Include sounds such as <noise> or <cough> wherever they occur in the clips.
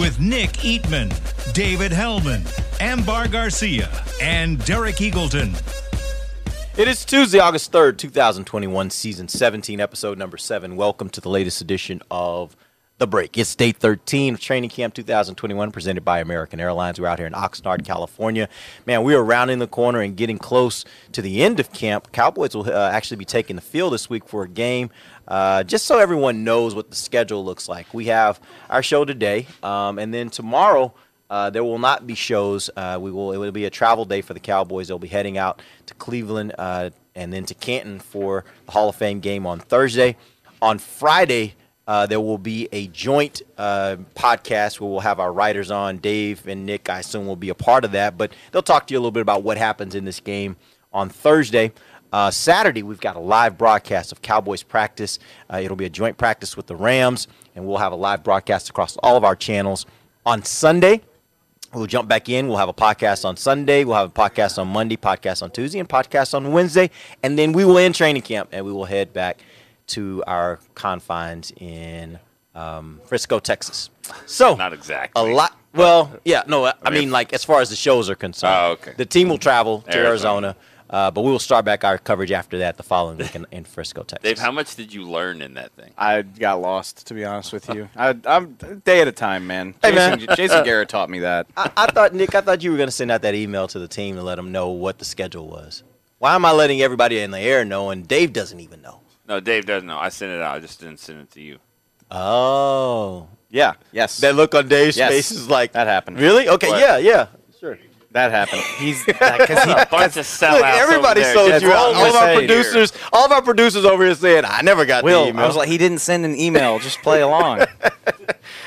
With Nick Eatman, David Helman, Ambar Garcia, and Derek Eagleton. It is Tuesday, August 3rd, 2021, season 17, episode number 7. Welcome to the latest edition of The Break. It's day 13 of Training Camp 2021, presented by American Airlines. We're out here in Oxnard, California. Man, we are rounding the corner and getting close to the end of camp. Cowboys will uh, actually be taking the field this week for a game. Uh, just so everyone knows what the schedule looks like, we have our show today, um, and then tomorrow. Uh, there will not be shows. Uh, we will. It will be a travel day for the Cowboys. They'll be heading out to Cleveland uh, and then to Canton for the Hall of Fame game on Thursday. On Friday, uh, there will be a joint uh, podcast where we'll have our writers on. Dave and Nick, I assume, will be a part of that. But they'll talk to you a little bit about what happens in this game on Thursday. Uh, Saturday, we've got a live broadcast of Cowboys practice. Uh, it'll be a joint practice with the Rams, and we'll have a live broadcast across all of our channels. On Sunday, We'll jump back in. We'll have a podcast on Sunday. We'll have a podcast on Monday, podcast on Tuesday, and podcast on Wednesday. And then we will end training camp and we will head back to our confines in um, Frisco, Texas. So, Not exactly. a lot. Well, yeah, no, I, I mean, mean, like as far as the shows are concerned. Oh, okay. The team will travel to Arizona, Arizona. Uh, but we will start back our coverage after that the following week in, in Frisco, Texas. Dave, how much did you learn in that thing? I got lost, to be honest with you. I, I'm day at a time, man. Hey, Jason, man. Jason Garrett taught me that. <laughs> I, I thought, Nick, I thought you were going to send out that email to the team to let them know what the schedule was. Why am I letting everybody in the air know and Dave doesn't even know? No, Dave doesn't know. I sent it out. I just didn't send it to you. Oh. Yeah, yes, That look on Dave's Yes. face is like, that happened. really? Okay, What? yeah, yeah. Sure. That happened. He's A bunch of sellouts. Look, everybody over sold you out. All of our producers, all of our producers over here saying, I never got the email. I was like, he didn't send an email. Just play along. <laughs>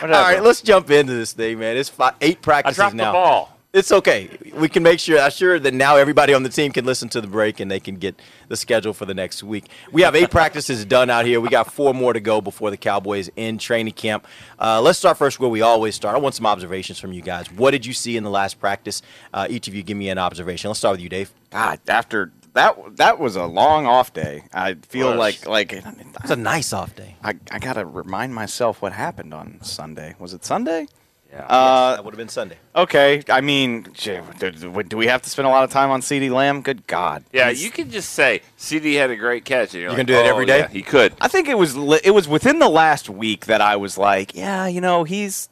all right, let's jump into this thing, man. It's five, eight I practices dropped now. the ball. It's okay. We can make sure. I'm sure that now everybody on the team can listen to the break and they can get the schedule for the next week. We have eight <laughs> practices done out here. We got four more to go before the Cowboys in training camp. Uh, let's start first where we always start. I want some observations from you guys. What did you see in the last practice? Uh, each of you give me an observation. Let's start with you, Dave. God, after that, that was a long off day. I feel Was. like like It's a nice off day. I, I gotta remind myself what happened on Sunday. Was it Sunday? Yeah. Uh, that would have been Sunday. okay. I mean, do, do- do we have to spend a lot of time on CeeDee Lamb? Good God. yeah, He's- you can just say CD had a great catch. And you're You like, can do that oh, every day? yeah, he could. I think it was li- it was within the last week that I was like, yeah, you know, he's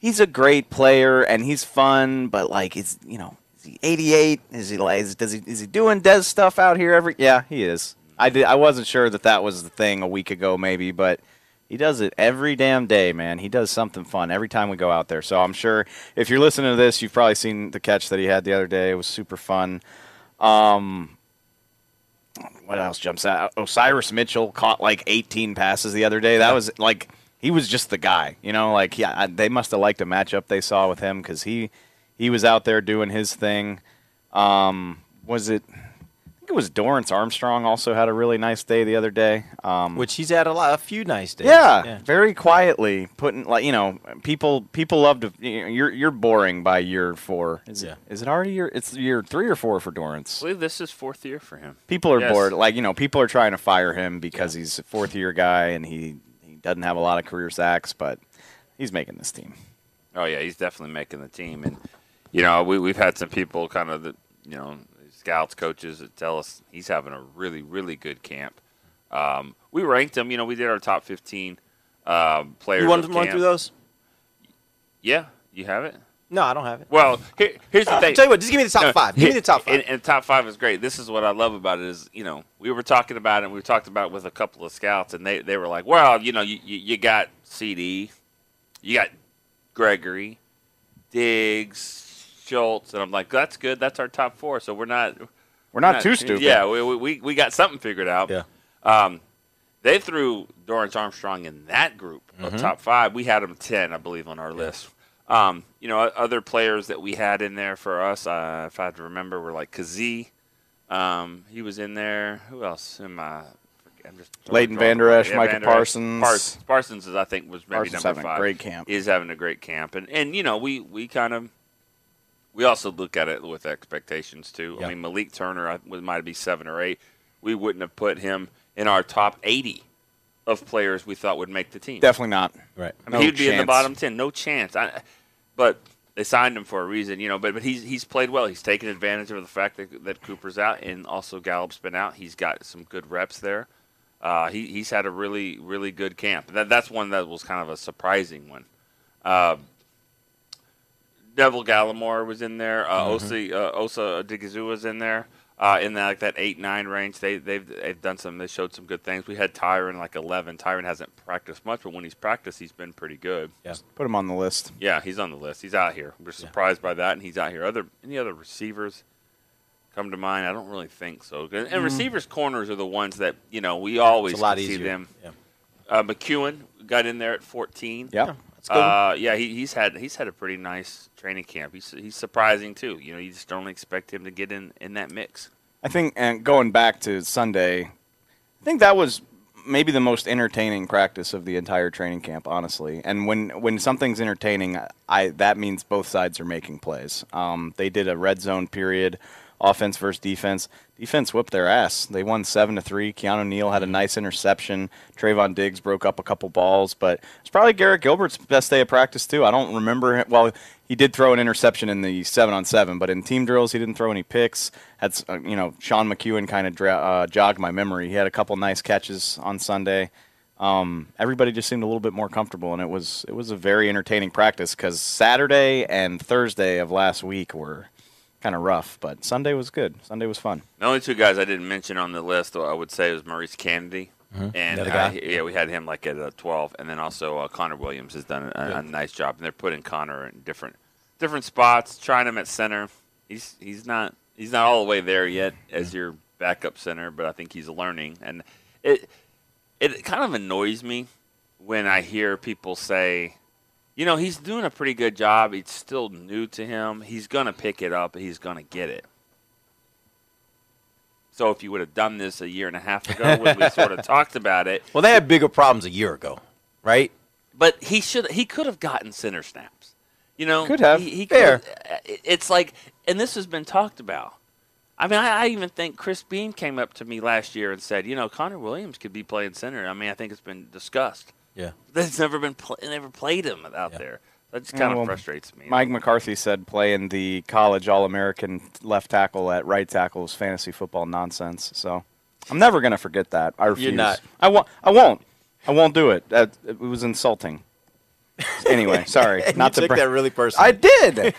he's a great player and he's fun, but like, is you know, is he 88? Is he like, is, does he is he doing Dez stuff out here every? Yeah, he is. I did. I wasn't sure that that was the thing a week ago, maybe, but he does it every damn day, man. He does something fun every time we go out there. So I'm sure if you're listening to this, you've probably seen the catch that he had the other day. It was super fun. Um, what else jumps out? Osirus Mitchell caught like 18 passes the other day. That was like he was just the guy, you know. Like yeah, I- they must have liked a matchup they saw with him because he he was out there doing his thing. Um, was it? I think it was Dorance Armstrong also had a really nice day the other day. Um, Which he's had a lot, a few nice days. yeah, very quietly putting like you know people people love to you know, you're you're boring by year four. Is Yeah. it is it already year? It's year three or four for Dorance. I believe this is fourth year for him. People are Yes. bored. Like you know, people are trying to fire him because he's a fourth year guy and he he doesn't have a lot of career sacks, but he's making this team. Oh yeah, he's definitely making the team, and you know we we've had some people kind of the you know scouts, coaches that tell us he's having a really really good camp. Um, we ranked him. You know, we did our top fifteen um, players. You want to run through those? Yeah, you have it. No, I don't have it. Well, here, here's the I'll thing. tell you what, just give me the top No, five. Give me the top five. And, and top five is great. This is what I love about it is, you know, we were talking about it. and We talked about it with a couple of scouts, and they, they were like, well, you know, you, you, you got CD, you got Gregory, Diggs, Schultz, and I'm like, that's good. That's our top four. So we're not We're not too stupid. Yeah, we, we, we got something figured out. Yeah. Um, they threw Dorance Armstrong in that group Mm-hmm. of top five. We had him ten, I believe, on our list. Um, you know, other players that we had in there for us, uh, if I had to remember, were like Kazee. Um, he was in there. Who else? Am I? I'm just Leighton Vander. Esch, Micah Vander Esch. Parsons. Parsons is, I think, was maybe Parsons number having a five. great camp. He's having a great camp, and and you know, we we kind of we also look at it with expectations too. Yeah. I mean, Malik Turner I- might be seven or eight. We wouldn't have put him in our top eighty of players we thought would make the team. Definitely not. Right. I mean, No he'd be in the bottom ten, no chance. I, but they signed him for a reason, you know. But but he's he's played well. He's taken advantage of the fact that, that Cooper's out and also Gallup's been out. He's got some good reps there. Uh, he he's had a really really good camp. That that's one that was kind of a surprising one. Uh, Neville Gallimore was in there. Uh, Osi, uh, Osa Odighizuwa was in there. Uh, in that like that eight nine range, they they've they've done some. They showed some good things. We had Tyron like eleven. Tyron hasn't practiced much, but when he's practiced, he's been pretty good. Yeah. Put him on the list. Yeah, he's on the list. He's out here. We're surprised by that, and he's out here. Other any other receivers come to mind? I don't really think so. And, and receivers' corners are the ones that you know we always It's a lot see easier. them. Yeah. Uh, McKeon got in there at fourteen. Yeah. Uh, yeah, he, he's had he's had a pretty nice training camp. He's he's surprising too. You know, you just don't expect him to get in in that mix. I think, and going back to Sunday, I think that was maybe the most entertaining practice of the entire training camp, honestly. And when when something's entertaining, I that means both sides are making plays. Um, they did a red zone period, offense versus defense. Defense whipped their ass. They won seven to three. Keanu Neal had a nice interception. Trevon Diggs broke up a couple balls, but it's probably Garrett Gilbert's best day of practice too. I don't remember. him- Well, he did throw an interception in the seven on seven, but in team drills he didn't throw any picks. Had uh, you know Sean McKeon kind of dra- uh, jogged my memory. He had a couple nice catches on Sunday. Um, everybody just seemed a little bit more comfortable, and it was it was a very entertaining practice because Saturday and Thursday of last week were kind of rough, but Sunday was good. Sunday was fun. The only two guys I didn't mention on the list, I would say, was Maurice Canady. And Mm-hmm. Another uh, guy. yeah, we had him like at uh, 12, and then also uh, Connor Williams has done a, a nice job, and they're putting Connor in different different spots, trying him at center. He's he's not he's not all the way there yet as your backup center, but I think he's learning, and it it kind of annoys me when I hear people say, you know, he's doing a pretty good job. It's still new to him. He's gonna pick it up. He's gonna get it. So if you would have done this a year and a half ago when we <laughs> sort of talked about it, Well, they had bigger problems a year ago, right? but he should he could have gotten center snaps. You know, Could have. He, he Fair. could- uh, It's like, and this has been talked about. I mean, I, I even think Chris Bean came up to me last year and said, you know, Connor Williams could be playing center. I mean, I think it's been discussed. Yeah. That's never been pl- never played him out Yeah. there. That just Yeah, kind of well, frustrates me. Mike McCarthy said playing the college All American left tackle at right tackle was fantasy football nonsense. So I'm never going to forget that. I refuse. You're not. I won't. I won't. I won't do it. That, it was insulting. <laughs> Anyway, sorry. <laughs> Not you to took br- that really personally. I did.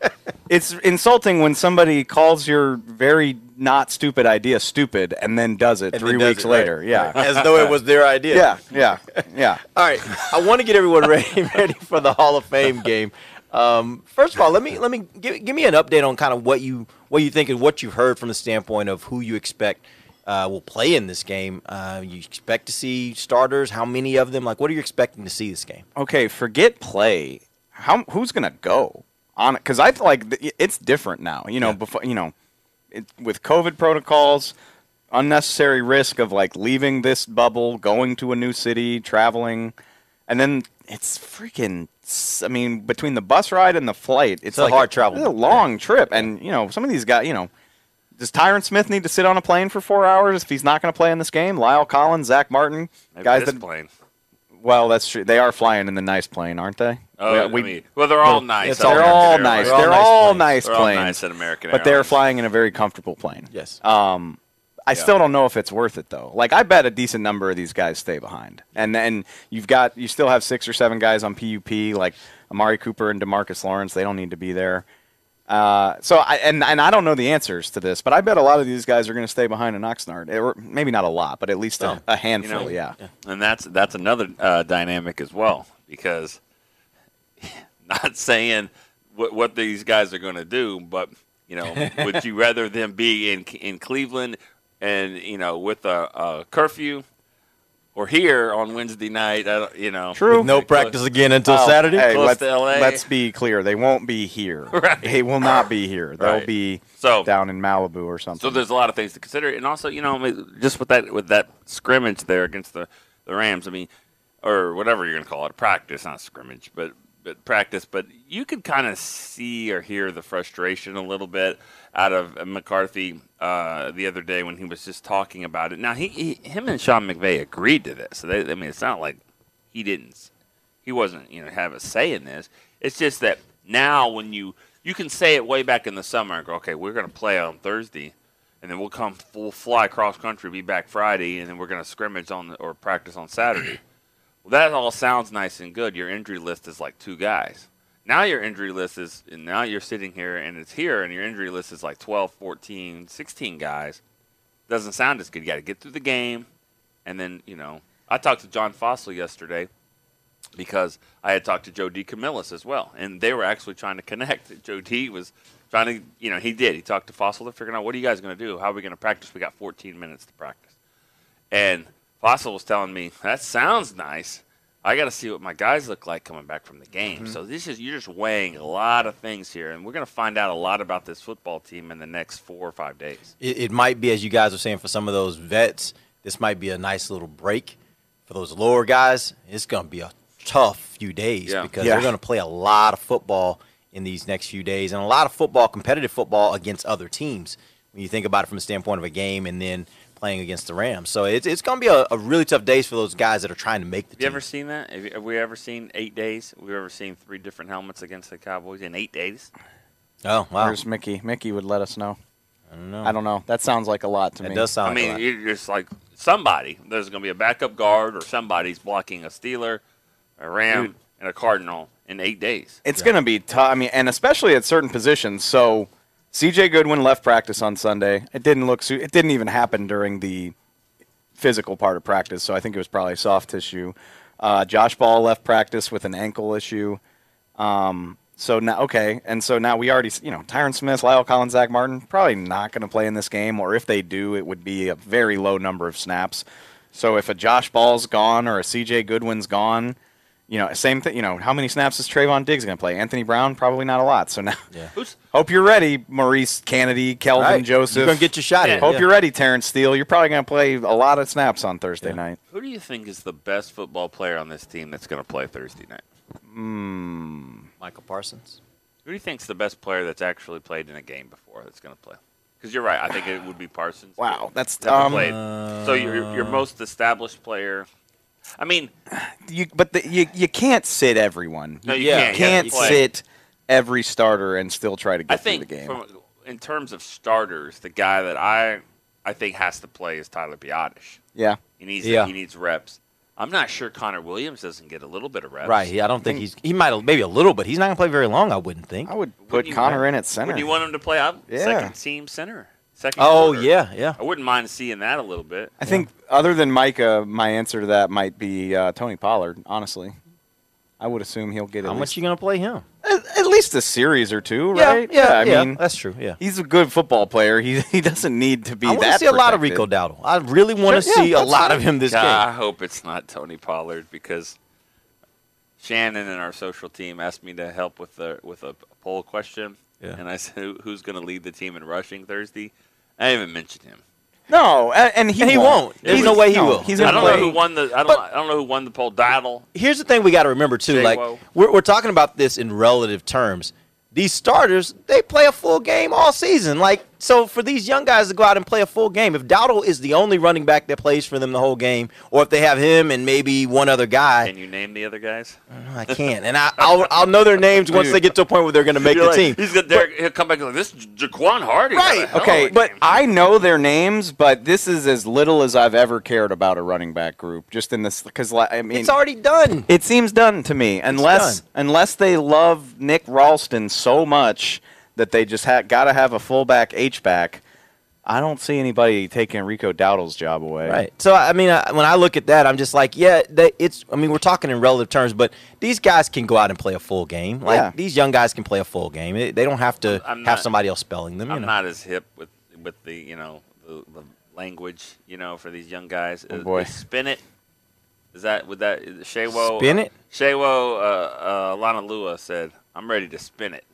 <laughs> it's insulting when somebody calls your very not stupid idea stupid and then does it And three does weeks it, right, later. Yeah. As though it was their idea. yeah. Yeah. Yeah. All right, I want to get everyone ready ready for the Hall of Fame game. Um, first of all, let me let me give, give me an update on kind of what you what you think and what you've heard from the standpoint of who you expect uh, will play in this game. Uh, you expect to see starters? How many of them? Like, what are you expecting to see this game? okay, forget play. How who's gonna go on it? Because I feel like th- it's different now. You know, Yeah. before you know, it, with COVID protocols, unnecessary risk of like leaving this bubble, going to a new city, traveling, and then it's freaking. I mean, between the bus ride and the flight, it's, a like hard travel. It's a long trip, and you know, some of these guys, you know. Does Tyron Smith need to sit on a plane for four hours if he's not going to play in this game? La'el Collins, Zack Martin, Maybe guys this that plane. well, that's true. They are flying in the nice plane, aren't they? Oh, Well, I we- mean, well, they're all nice. it's at all- they're American all Airlines. nice. They're all They're nice all planes. They're all nice at American but they're flying in a very comfortable plane. Yes. Um, I still don't know if it's worth it though. Like I bet a decent number of these guys stay behind, and then you've got you still have six or seven guys on PUP like Amari Cooper and Demarcus Lawrence. They don't need to be there. Uh, so I and and I don't know the answers to this, but I bet a lot of these guys are going to stay behind in Oxnard. Or maybe not a lot, but at least a, a handful. know, yeah. and that's that's another uh, dynamic as well because <laughs> not saying what what these guys are going to do, but you know, <laughs> would you rather them be in in Cleveland and you know with a, a curfew, or here on Wednesday night. I don't, you know, True. With no practice again until Oh, Saturday. Hey, let's, LA. let's be clear. They won't be here. <laughs> Right. They will not be here. They'll Right. be So- down in Malibu or something. So there's a lot of things to consider, and also, you know, just with that with that scrimmage there against the, the Rams, I mean, or whatever you're going to call it, practice, not scrimmage, but but practice. But you could kind of see or hear the frustration a little bit out of McCarthy uh, the other day when he was just talking about it. Now he, he him and Sean McVay agreed to this, so they, I mean, it's not like he didn't he wasn't you know have a say in this. It's just that now when you you can say it way back in the summer and go, okay, we're going to play on Thursday, and then we'll come we'll fly cross country, be back Friday, and then we're going to scrimmage on the, or practice on Saturday. Well, that all sounds nice and good. Your injury list is like two guys. Now your injury list is, and now you're sitting here and it's here, and your injury list is like 12, 14, 16 guys. Doesn't sound as good. You got to get through the game, and then you know. I talked to John Fassel yesterday because I had talked to Joe DeCamillis as well, and they were actually trying to connect. <laughs> Joe D. was trying to, you know, he did. He talked to Fassel to figure out what are you guys going to do? How are we going to practice? We got 14 minutes to practice, and Fassel was telling me that sounds nice. I got to see what my guys look like coming back from the game. Mm-hmm. So this is you're just weighing a lot of things here, and we're going to find out a lot about this football team in the next four or five days. it, it might be, as you guys are saying, for some of those vets, this might be a nice little break. For those lower guys, it's going to be a tough few days Yeah. because Yeah. they're going to play a lot of football in these next few days and a lot of football, competitive football against other teams. When you think about it from the standpoint of a game and then playing against the Rams, so it's it's going to be a, a really tough days for those guys that are trying to make the Have you ever seen that? Have, you, have we ever seen eight days? We've we ever seen three different helmets against the Cowboys in eight days? oh wow, Where's Mickey? Mickey would let us know. I don't know. I don't know. That sounds like a lot to It me. It does sound. I like a mean, lot. you're just like somebody. There's going to be a backup guard, or somebody's blocking a Steeler, a Ram, Dude. and a Cardinal in eight days. It's going to be tough. I mean, and especially at certain positions. So, C.J. Goodwin left practice on Sunday. It didn't look. Su- it didn't even happen during the physical part of practice. So I think it was probably soft tissue. Uh, Josh Ball left practice with an ankle issue. Um, so now, okay, and so now we already, you know, Tyron Smith, La'el Collins, Zack Martin, probably not going to play in this game, or if they do, it would be a very low number of snaps. So if a Josh Ball's gone or a C.J. Goodwin's gone, you know, same thing. You know, how many snaps is Trevon Diggs going to play? Anthony Brown, probably not a lot. So now, Yeah. <laughs> Hope you're ready, Maurice Canady, Kelvin Right. Joseph. You're going to get your shot Yeah. Hope yeah. you're ready, Terence Steele. You're probably going to play a lot of snaps on Thursday Yeah. night. who do you think is the best football player on this team that's going to play Thursday night? Mm. Michael Parsons. Who do you think's the best player that's actually played in a game before that's going to play? Because you're right. I think it would be Parsons. Wow, that's Never um, played. so your your most established player. I mean, you, but the, you you can't sit everyone. no, you Yeah. can't. you You can't to play. sit every starter and still try to get I through the game. from, in terms of starters, the guy that I I think has to play is Tyler Biadasz. yeah, He needs Yeah. he needs reps. I'm not sure Connor Williams doesn't get a little bit of reps. Right. I don't think hmm. he's. He might have maybe a little, but he's not going to play very long. I wouldn't think. I would put Connor want- in at center. Would you want him to play out Yeah. second team center? Second. Oh quarter? yeah, yeah. I wouldn't mind seeing that a little bit. I think other than Micah, my answer to that might be uh, Tony Pollard. Honestly, I would assume he'll get at How much least, you going to play him? at, at least a series or two, Yeah, right? yeah, I yeah, mean, that's true. Yeah. he's a good football player. He <laughs> he doesn't need to be I want that. to see a lot of. Rico Dowdle. I really want to Sure, yeah, see a lot fine. of him this God, I hope it's not Tony Pollard because Shannon and our social team asked me to help with the with a poll question, Yeah. and I said, "Who's going to lead the team in rushing Thursday?" I didn't even mention him. No, a- and he And he won't. There's He's- no way he will. He's I gonna don't know who won the. I don't. But- I don't know who won the poll. Dial. Here's the thing we got to remember too. Jay Like we're we're talking about this in relative terms. These starters, they play a full game all season. Like so, for these young guys to go out and play a full game, if Dowdle is the only running back that plays for them the whole game, or if they have him and maybe one other guy, Can you name the other guys? I can't. And I, I'll I'll know their names once they get to a point where they're going to make You're the like, team. He's got Derek, he'll come back and like this. is Jaquan Hardy. Right, Okay, but game." I know their names, but this is as little as I've ever cared about a running back group. Just in this, because I mean, It's already done. It seems done to me, unless unless they love Nick Ralston so much that they just ha- got to have a fullback H back. I don't see anybody taking Rico Dowdle's job away. Right. So I mean, I, when I look at that, I'm just like, yeah, they, it's. I mean, we're talking in relative terms, but these guys can go out and play a full game. Like Yeah. these young guys can play a full game. It- they don't have to I'm have not- somebody else spelling them. You I'm know. not as hip with with the you know the, the language you know for these young guys. Oh, Uh, boy. they spin it Is that would that Sewo? Spin it? Sewo, uh, uh, Olonilua said, "I'm ready to spin it."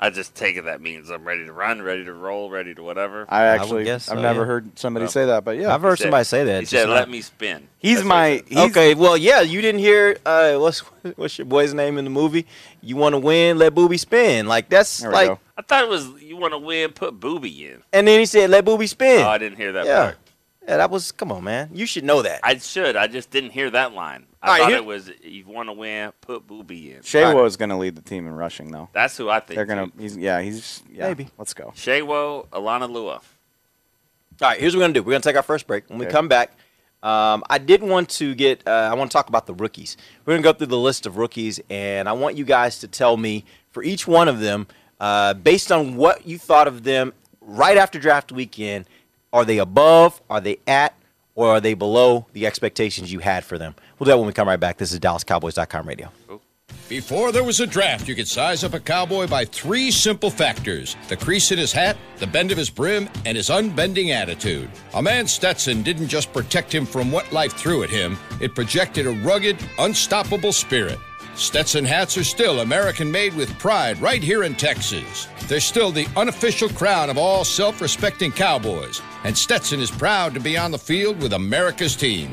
I just take it that means I'm ready to run, ready to roll, ready to whatever. I would actually, guess I've so, never yeah. heard somebody Well, say that, but yeah. I've heard said- somebody say that. He It's said, just "Let me spin." He's That's my. He's, Okay, well, yeah, you didn't hear uh, what's what's your boy's name in the movie? You want to win, let Booby spin. Like that's like, go. I thought it was you want to win, put booby in. and then he said, "Let Booby spin." Oh, I didn't hear that yeah, part. yeah, that was. Come on, man, you should know that. I should. I just didn't hear that line. I All right, thought here- it was you want to win, put booby in. Sewo is going to lead the team in rushing, though. That's who I think. They're going to. He's yeah. He's yeah. Maybe. Let's go. Sewo, Alana Lua. All right, here's what we're gonna do. We're gonna take our first break. When we come back, um, I did want to get. Uh, I want to talk about the rookies. We're gonna go through the list of rookies, and I want you guys to tell me for each one of them, uh, based on what you thought of them right after draft weekend, are they above? Are they at? Or are they below the expectations you had for them? We'll do that when we come right back. This is DallasCowboys.com radio. Before there was a draft, you could size up a cowboy by three simple factors the crease in his hat, the bend of his brim, and his unbending attitude. A man Stetson didn't just protect him from what life threw at him, it projected a rugged, unstoppable spirit. Stetson hats are still American made with pride right here in Texas. They're still the unofficial crown of all self respecting cowboys, and Stetson is proud to be on the field with America's team.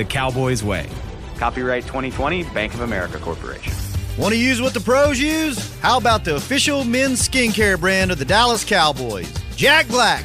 the Cowboys way. Copyright 2020, Bank of America Corporation. Want to use what the pros use? How about the official men's skincare brand of the Dallas Cowboys? Jack Black.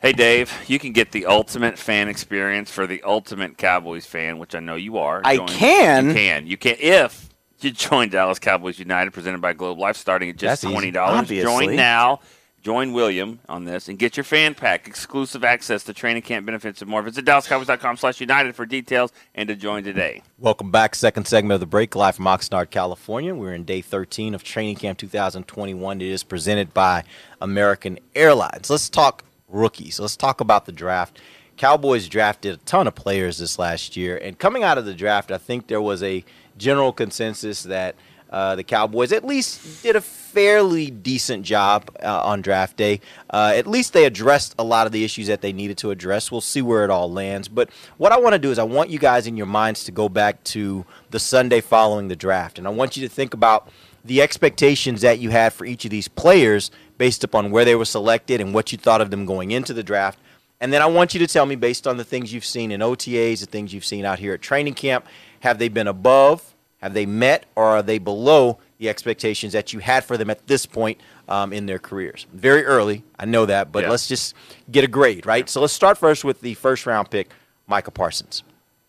Hey Dave, you can get the ultimate fan experience for the ultimate Cowboys fan, which I know you are. I can? You can. You can if you join Dallas Cowboys United, presented by Globe Life, starting at just That's twenty dollars. Obviously. Join now. Join William on this and get your fan pack, exclusive access to training camp benefits and more. Visit DallasCowboys.com slash United for details and to join today. Welcome back. Second segment of the break, live from Oxnard, California. We're in day 13 of Training Camp 2021. It is presented by American Airlines. Let's talk rookies. Let's talk about the draft. Cowboys drafted a ton of players this last year, and coming out of the draft, I think there was a general consensus that uh, the Cowboys at least did a fairly decent job uh, on draft day. Uh, at least they addressed a lot of the issues that they needed to address. We'll see where it all lands. But what I want to do is I want you guys in your minds to go back to the Sunday following the draft, and I want you to think about the expectations that you had for each of these players based upon where they were selected and what you thought of them going into the draft. And then I want you to tell me, based on the things you've seen in OTAs, the things you've seen out here at training camp, have they been above, have they met, or are they below the expectations that you had for them at this point um, in their careers? Very early, I know that, but Yeah. let's just get a grade, right? So let's start first with the first round pick, Micah Parsons.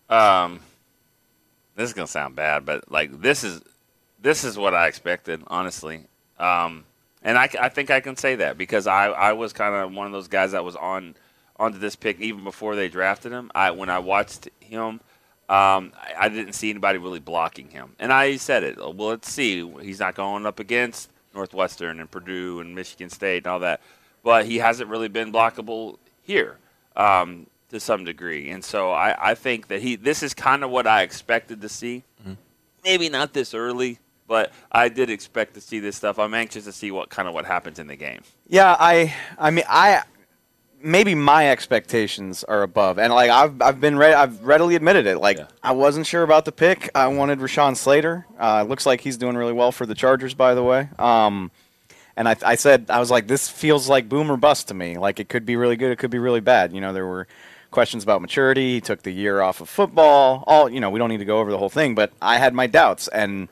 Um, this is gonna sound bad, but like this is this is what I expected, honestly. Um, and I, I think I can say that because I, I was kind of one of those guys that was on onto this pick even before they drafted him. I when I watched him, um, I, I didn't see anybody really blocking him, and I said it. Well, let's see. He's not going up against Northwestern and Purdue and Michigan State and all that, but he hasn't really been blockable here. Um, to some degree, and so I, I think that he. This is kind of what I expected to see maybe not this early, but I did expect to see this stuff. I'm anxious to see what kind of what happens in the game. Yeah, I I mean I maybe my expectations are above, and like I've I've been re- I've readily admitted it. Like I wasn't sure about the pick. I wanted Rashawn Slater. Uh, looks like he's doing really well for the Chargers, by the way. Um, and I, I said I was like, this feels like boom or bust to me. Like it could be really good, it could be really bad. You know, there were questions about maturity. He took the year off of football. All you know, we don't need to go over the whole thing, but I had my doubts and.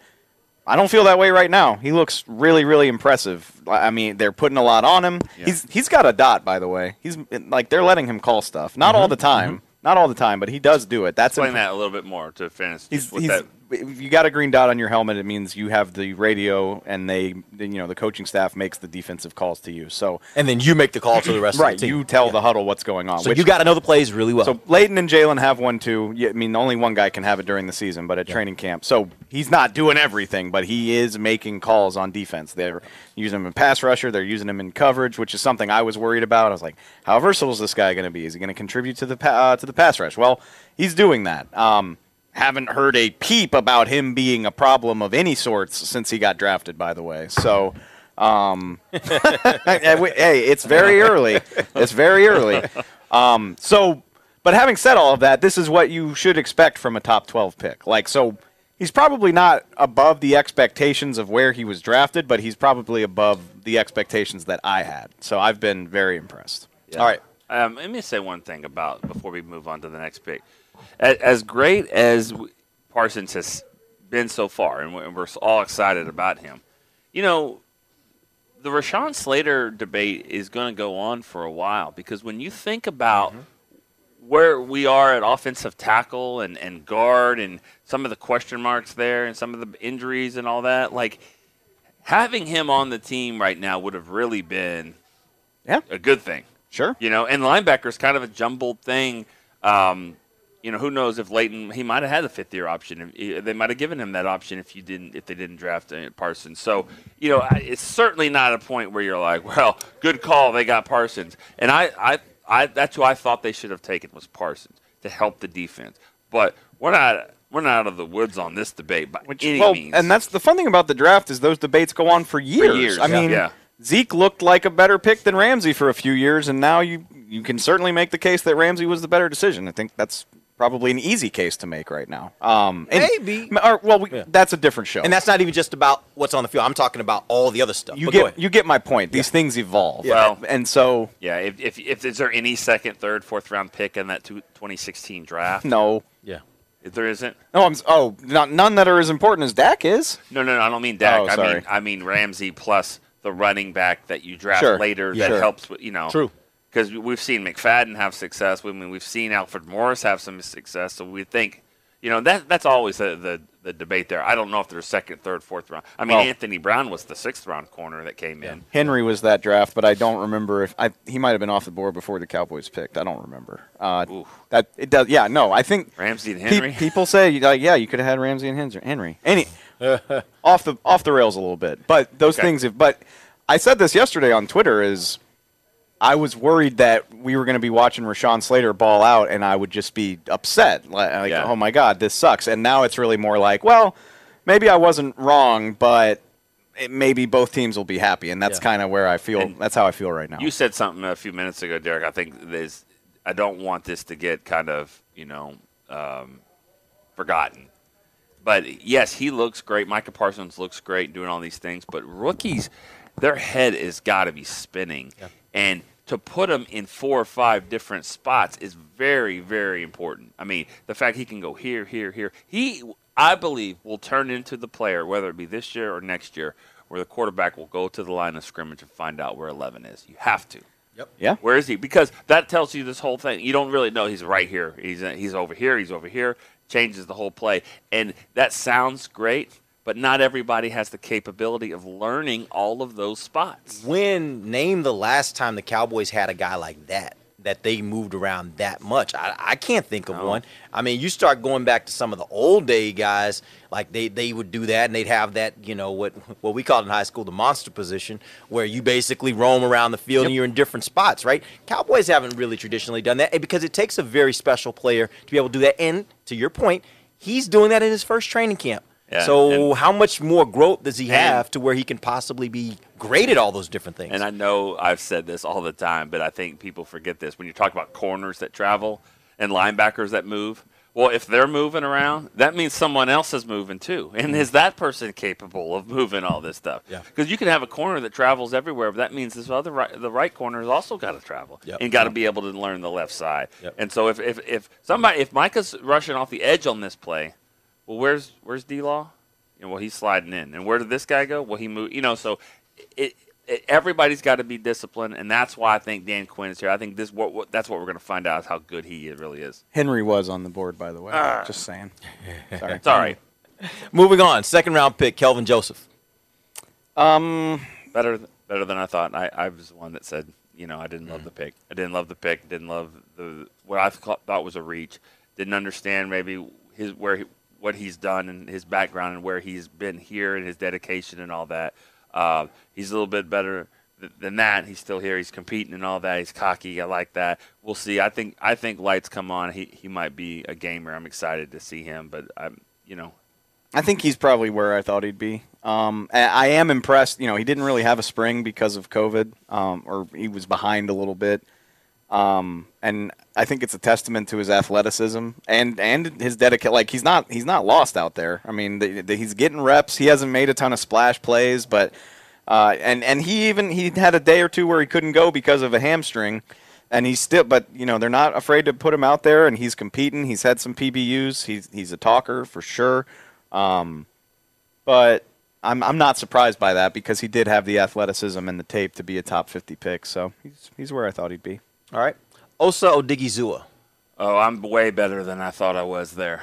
I don't feel that way right now. He looks really, really impressive. I mean, they're putting a lot on him. He's he's got a dot, by the way. He's like they're letting him call stuff. Not all mm-hmm. the time, mm-hmm. not all the time, but he does do it. That's Explain imp- that a little bit more to finish. He's, with he's, that. If you got a green dot on your helmet, it means you have the radio, and they, you know, the coaching staff makes the defensive calls to you. So, And then you make the call to the rest right, of the team. you tell the huddle what's going on. So which- you got to know the plays really well. so Leighton and Jaylon have one too. I mean, only one guy can have it during the season, but at training camp. So he's not doing everything, but he is making calls on defense. They're using him in pass rusher. They're using him in coverage, which is something I was worried about. I was like, how versatile is this guy going to be? Is he going to contribute to the pa- uh, to the pass rush? Well, he's doing that. Um, haven't heard a peep about him being a problem of any sorts since he got drafted. By the way, so. Um, <laughs> hey, it's very early. It's very early. Um, so, but having said all of that, this is what you should expect from a top 12 pick. Like, so he's probably not above the expectations of where he was drafted, but he's probably above the expectations that I had. So I've been very impressed. Yeah. All right. Um, let me say one thing about before we move on to the next pick. As, as great as Parsons has been so far, and we're all excited about him, you know, the Rashawn Slater debate is going to go on for a while because when you think about where we are at offensive tackle and, and guard and some of the question marks there and some of the injuries and all that, like having him on the team right now would have really been Yeah. a good thing. Sure. You know, and linebacker is kind of a jumbled thing. Um, you know, who knows if Leighton he might have had a fifth year option. They might have given him that option if you didn't if they didn't draft uh, Parsons. So you know, it's certainly not a point where you're like, <laughs> well, good call, they got Parsons. And I, I, I that's who I thought they should have taken was Parsons to help the defense. But we're not we're not out of the woods on this debate by any well, means. and that's the fun thing about the draft is those debates go on for years. years, I yeah. mean, Yeah. Zeke looked like a better pick than Ramsey for a few years, and now you you can certainly make the case that Ramsey was the better decision. I think that's probably an easy case to make right now. Um, and- Maybe. Or, well, we, that's a different show. and that's not even just about what's on the field. I'm talking about all the other stuff. you But get you get my point. These things evolve. Well- and so yeah, if, if if is there any second, third, fourth round pick in that two, 2016 draft? no, yeah. If there isn't, no, I'm oh, not, none that are as important as Dak is. No, no, no. I don't mean Dak. Oh, I sorry. mean I mean Ramsey plus the running back that you draft Sure. later Yeah. that Sure. helps with you know. True. Because we've seen McFadden have success. I mean, we've seen Alfred Morris have some success. So we think, you know, that that's always the, the, the debate there. I don't know if there's second, third, fourth round. I mean, Anthony Brown was the sixth round corner that came in. Henry was that draft, but I don't remember if I, he might have been off the board before the Cowboys picked. I don't remember. Uh, that it does. Yeah, no, I think Ramsey and pe- Henry. <laughs> people say like, yeah, you could have had Ramsey and Henry. Any off the off the rails a little bit, but those Okay. things. Have, but I said this yesterday on Twitter. Is I was worried that we were going to be watching Rashawn Slater ball out, and I would just be upset. Like, like, Yeah. oh my god, this sucks. And now it's really more like, well, maybe I wasn't wrong, but it, maybe both teams will be happy, and that's Yeah. kind of where I feel. And that's how I feel right now. You said something a few minutes ago, Derek. I think there's. I don't want this to get kind of you know um, forgotten. But yes, he looks great. Micah Parsons looks great doing all these things. But rookies, their head has got to be spinning, and to put him in four or five different spots is very, very important. I mean, the fact he can go here, here, here. He, I believe, will turn into the player, whether it be this year or next year, where the quarterback will go to the line of scrimmage and find out where 11 is. You have to. Yep. Yeah. Where is he? Because that tells you this whole thing. You don't really know he's right here. He's he's over here. He's over here. Changes the whole play, and that sounds great. But not everybody has the capability of learning all of those spots. When name the last time the Cowboys had a guy like that that they moved around that much? I, I can't think of one. I mean, you start going back to some of the old day guys, like they, they would do that and they'd have that, you know, what what we called in high school the monster position, where you basically roam around the field and you're in different spots, right? Cowboys haven't really traditionally done that because it takes a very special player to be able to do that. And to your point, he's doing that in his first training camp. Yeah, so how much more growth does he have to where he can possibly be great at all those different things? And I know I've said this all the time, but I think people forget this. When you talk about corners that travel and linebackers that move, well, if they're moving around, that means someone else is moving too. And mm-hmm. is that person capable of moving all this stuff? Yeah. Because you can have a corner that travels everywhere, but that means this other right, the right corner has also got to travel Yep. and got to be able to learn the left side. Yep. And so if, if, if somebody if Micah's rushing off the edge on this play, well, where's where's D Law? You know, well, he's sliding in, and where did this guy go? Well, he moved. You know, so it, it everybody's got to be disciplined, and that's why I think Dan Quinn is here. I think this what, what that's what we're going to find out is how good he really is. Henry was on the board, by the way. Ah. Just saying. <laughs> Sorry. It's all right. Moving on, second round pick, Kelvin Joseph. Um, better better than I thought. I, I was the one that said, you know, I didn't Mm. love the pick. I didn't love the pick. Didn't love the what I thought was a reach. Didn't understand maybe his where he, what he's done and his background and where he's been here and his dedication and all that. Uh, he's a little bit better th- than that. He's still here. He's competing and all that. He's cocky. I like that. We'll see. I think I think lights come on. He he might be a gamer. I'm excited to see him. But I'm you know I think he's probably where I thought he'd be. Um, I am impressed. You know, he didn't really have a spring because of COVID, um, or he was behind a little bit. Um, and I think it's a testament to his athleticism and and his dedication. Like he's not he's not lost out there. I mean, the, the, he's getting reps. He hasn't made a ton of splash plays, but uh, and and he even he had a day or two where he couldn't go because of a hamstring. And he's still, but you know they're not afraid to put him out there, and he's competing. He's had some PBUs. He's he's a talker for sure. Um, but I'm I'm not surprised by that because he did have the athleticism and the tape to be a top 50 pick. So he's he's where I thought he'd be. All right, Osa Odighizuwa. Oh, I'm way better than I thought I was there.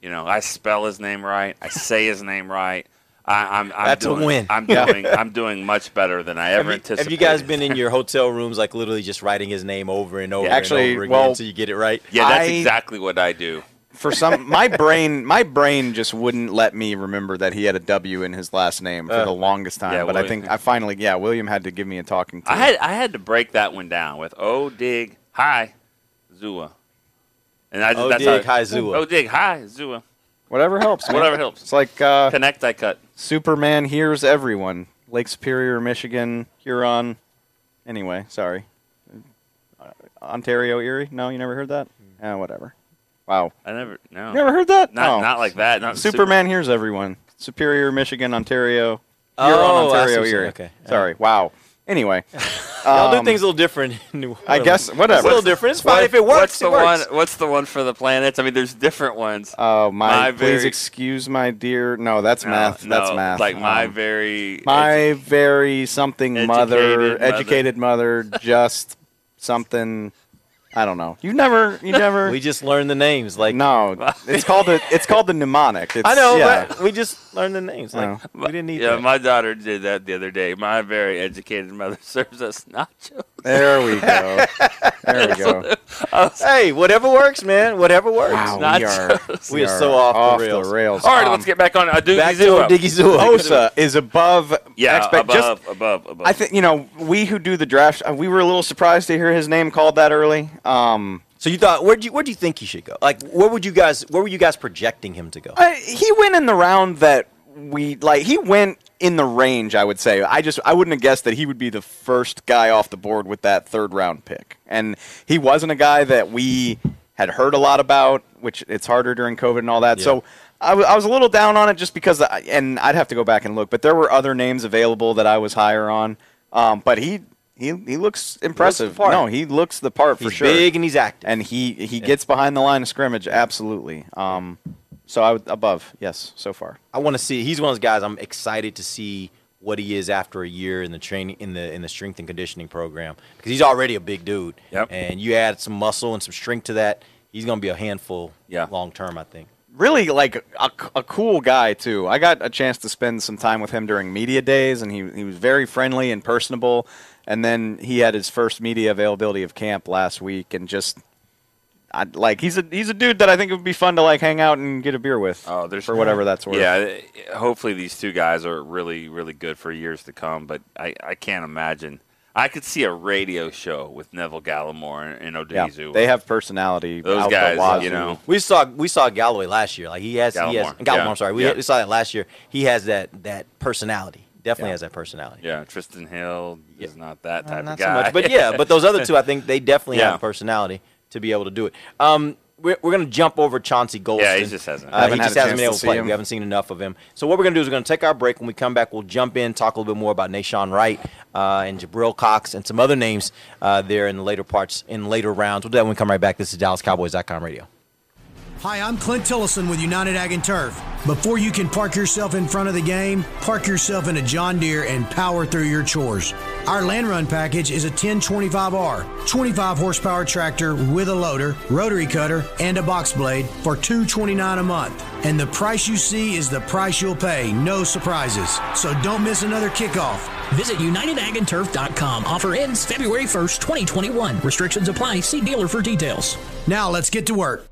You know, I spell his name right. I say his name right. I, I'm, I'm That's a doing, win. I'm doing I'm doing much better than I Have ever you, anticipated. have you guys been in your hotel rooms, like literally just writing his name over and over Actually, and over again well, until you get it right? Yeah, that's I- exactly what I do. For some, my brain my brain just wouldn't let me remember that he had a W in his last name for Uh, the longest time. yeah, but I think I finally yeah William had to give me a talking to. I had I had to break that one down with O dig hi Zua, and I just O that's dig how, hi Zua. O dig hi Zua. Whatever helps. man. Whatever helps. It's like uh, Connect I cut. Superman hears everyone. Lake Superior, Michigan, Huron. Anyway, sorry. Uh, Ontario, Erie. No, you never heard that. Yeah, whatever. Wow. I never no. You never heard that? Not Oh. not like that. Not Superman hears everyone. Superior, Michigan, Ontario. Oh, Huron, I see Ontario, you're saying. Erie. Okay. Sorry. Wow. Anyway, <laughs> I'll um, do things a little different. in New I guess whatever. It's a little different. It's fine What- if it works. What's the it works. one? What's the one for the planets? I mean, there's different ones. Oh my! My please very- excuse my dear. No, that's No, math. no, that's math. Like my Um, very my very something mother, mother. educated mother, just something. I don't know. You never, you never. <laughs> We just learned the names. Like no, it's called a, it's called the mnemonic. It's, I know, yeah. but we just learned the names. Like Oh. we didn't need yeah, that. my daughter did that the other day. My very educated mother <laughs> serves us nachos. There we go. There we go. <laughs> hey, whatever works, man. Whatever works. Wow, we are, Nachos. We are so off the rails. All right, Um, let's get back on. Uh, Doogie Back to Zua. Diggy Zoo. Osa is above. Yeah, expect- above, just- above, above. I think you know we who do the draft. uh, We were a little surprised to hear his name called that early. Um, So you thought where do you where do you think he should go? Like where would you guys where were you guys projecting him to go? Uh, he went in the round that we like. He went in the range. I would say. I just I wouldn't have guessed that he would be the first guy off the board with that third round pick. And he wasn't a guy that we had heard a lot about, which it's harder during COVID and all that. Yeah. So. I w- I was a little down on it just because, I, and I'd have to go back and look, but there were other names available that I was higher on. Um, but he, he, he looks impressive. part. No, he looks the part for sure big and he's active. and he he gets behind the line of scrimmage absolutely. Um, so I would above yes so far. I want to see. He's one of those guys. I'm excited to see what he is after a year in the training in the in the strength and conditioning program because he's already a big dude. Yep. And you add some muscle and some strength to that, he's going to be a handful. Yeah. Long term, I think. Really like a, a cool guy too. I got a chance to spend some time with him during media days, and he he was very friendly and personable. And then he had his first media availability of camp last week, and just. I, like he's a he's a dude that I think it would be fun to like hang out and get a beer with. Oh, there's for whatever that's worth. Yeah, hopefully these two guys are really, really good for years to come. But I, I can't imagine. I could see a radio show with Neville Gallimore and Yeah, Odezu. they have personality. Those guys, you know. We saw we saw Galloway last year. Like he has, he has Gallimore, Gallimore. yeah. I'm sorry. We, Yeah. we saw that last year. He has that that personality. Definitely Yeah. has that personality. yeah, Trysten Hill is not that type Not of so guy. much, but yeah, but those other two, I think they definitely <laughs> Yeah. have personality to be able to do it. Um, we're, we're going to jump over Chauncey Golston. Yeah, he just hasn't. Uh, Haven't he had just a hasn't been able to to play. him. We haven't seen enough of him. So what we're going to do is we're going to take our break. When we come back, we'll jump in, talk a little bit more about Nahshon Wright uh, and Jabril Cox and some other names uh, there in the later parts, in later rounds. We'll do that when we come right back. This is DallasCowboys.com radio. Hi, I'm Clint Tillison with United Ag and Turf. Before you can park yourself in front of the game, park yourself in a John Deere and power through your chores. Our land run package is a 1025R, 25 horsepower tractor with a loader, rotary cutter, and a box blade for $229 a month. And the price you see is the price you'll pay, no surprises. So don't miss another kickoff. Visit UnitedAgAndTurf.com. Offer ends February 1st, 2021. Restrictions apply. See dealer for details. Now let's get to work.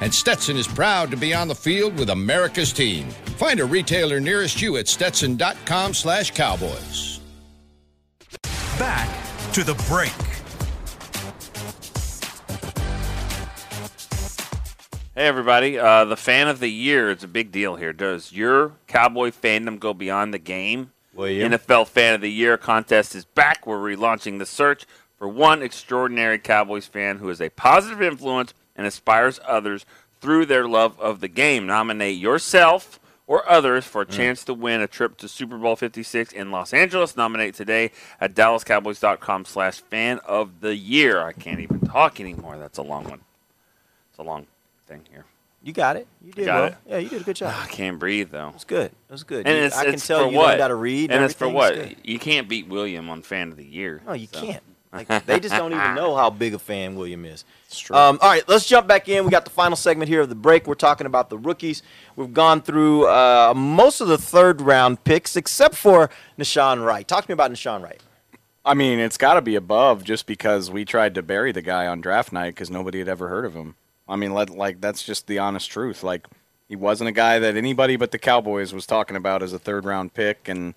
And Stetson is proud to be on the field with America's team. Find a retailer nearest you at stetson.com slash cowboys. Back to the break. Hey everybody, uh, the fan of the year is a big deal here. Does your Cowboy fandom go beyond the game? William? NFL Fan of the Year contest is back. We're relaunching the search for one extraordinary Cowboys fan who is a positive influence and inspires others through their love of the game. Nominate yourself or others for a mm. chance to win a trip to Super Bowl 56 in Los Angeles. Nominate today at dallascowboys.com slash fan of the year. I can't even talk anymore. That's a long one. It's a long thing here. You got it. You did well. it? Yeah, you did a good job. Ah, I can't breathe though. It's good. It was good. And You- it's, I can it's tell for you what? learned how to read. And it's for what? You can't beat William on Fan of the Year. No, you so. can't. Like, they just don't even know how big a fan William is. Um, all right, let's jump back in. We got the final segment here of the break. We're talking about the rookies. We've gone through uh, most of the third round picks, except for Nahshon Wright. Talk to me about Nahshon Wright. I mean, it's got to be above just because we tried to bury the guy on draft night because nobody had ever heard of him. I mean, let, like that's just the honest truth. Like he wasn't a guy that anybody but the Cowboys was talking about as a third round pick, and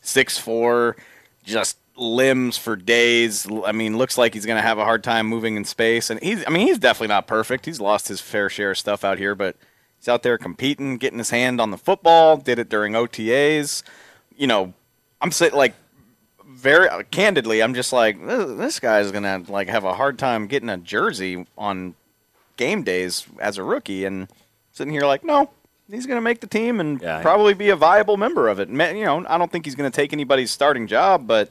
six four, just limbs for days. I mean, looks like he's going to have a hard time moving in space. And he's, I mean, he's definitely not perfect. He's lost his fair share of stuff out here, but he's out there competing, getting his hand on the football. Did it during OTAs. You know, I'm saying like very uh, candidly, I'm just like this, this guy's gonna like have a hard time getting a jersey on game days as a rookie, and sitting here like, no, he's gonna make the team and Yeah. probably be a viable member of it. You know, I don't think he's gonna take anybody's starting job, but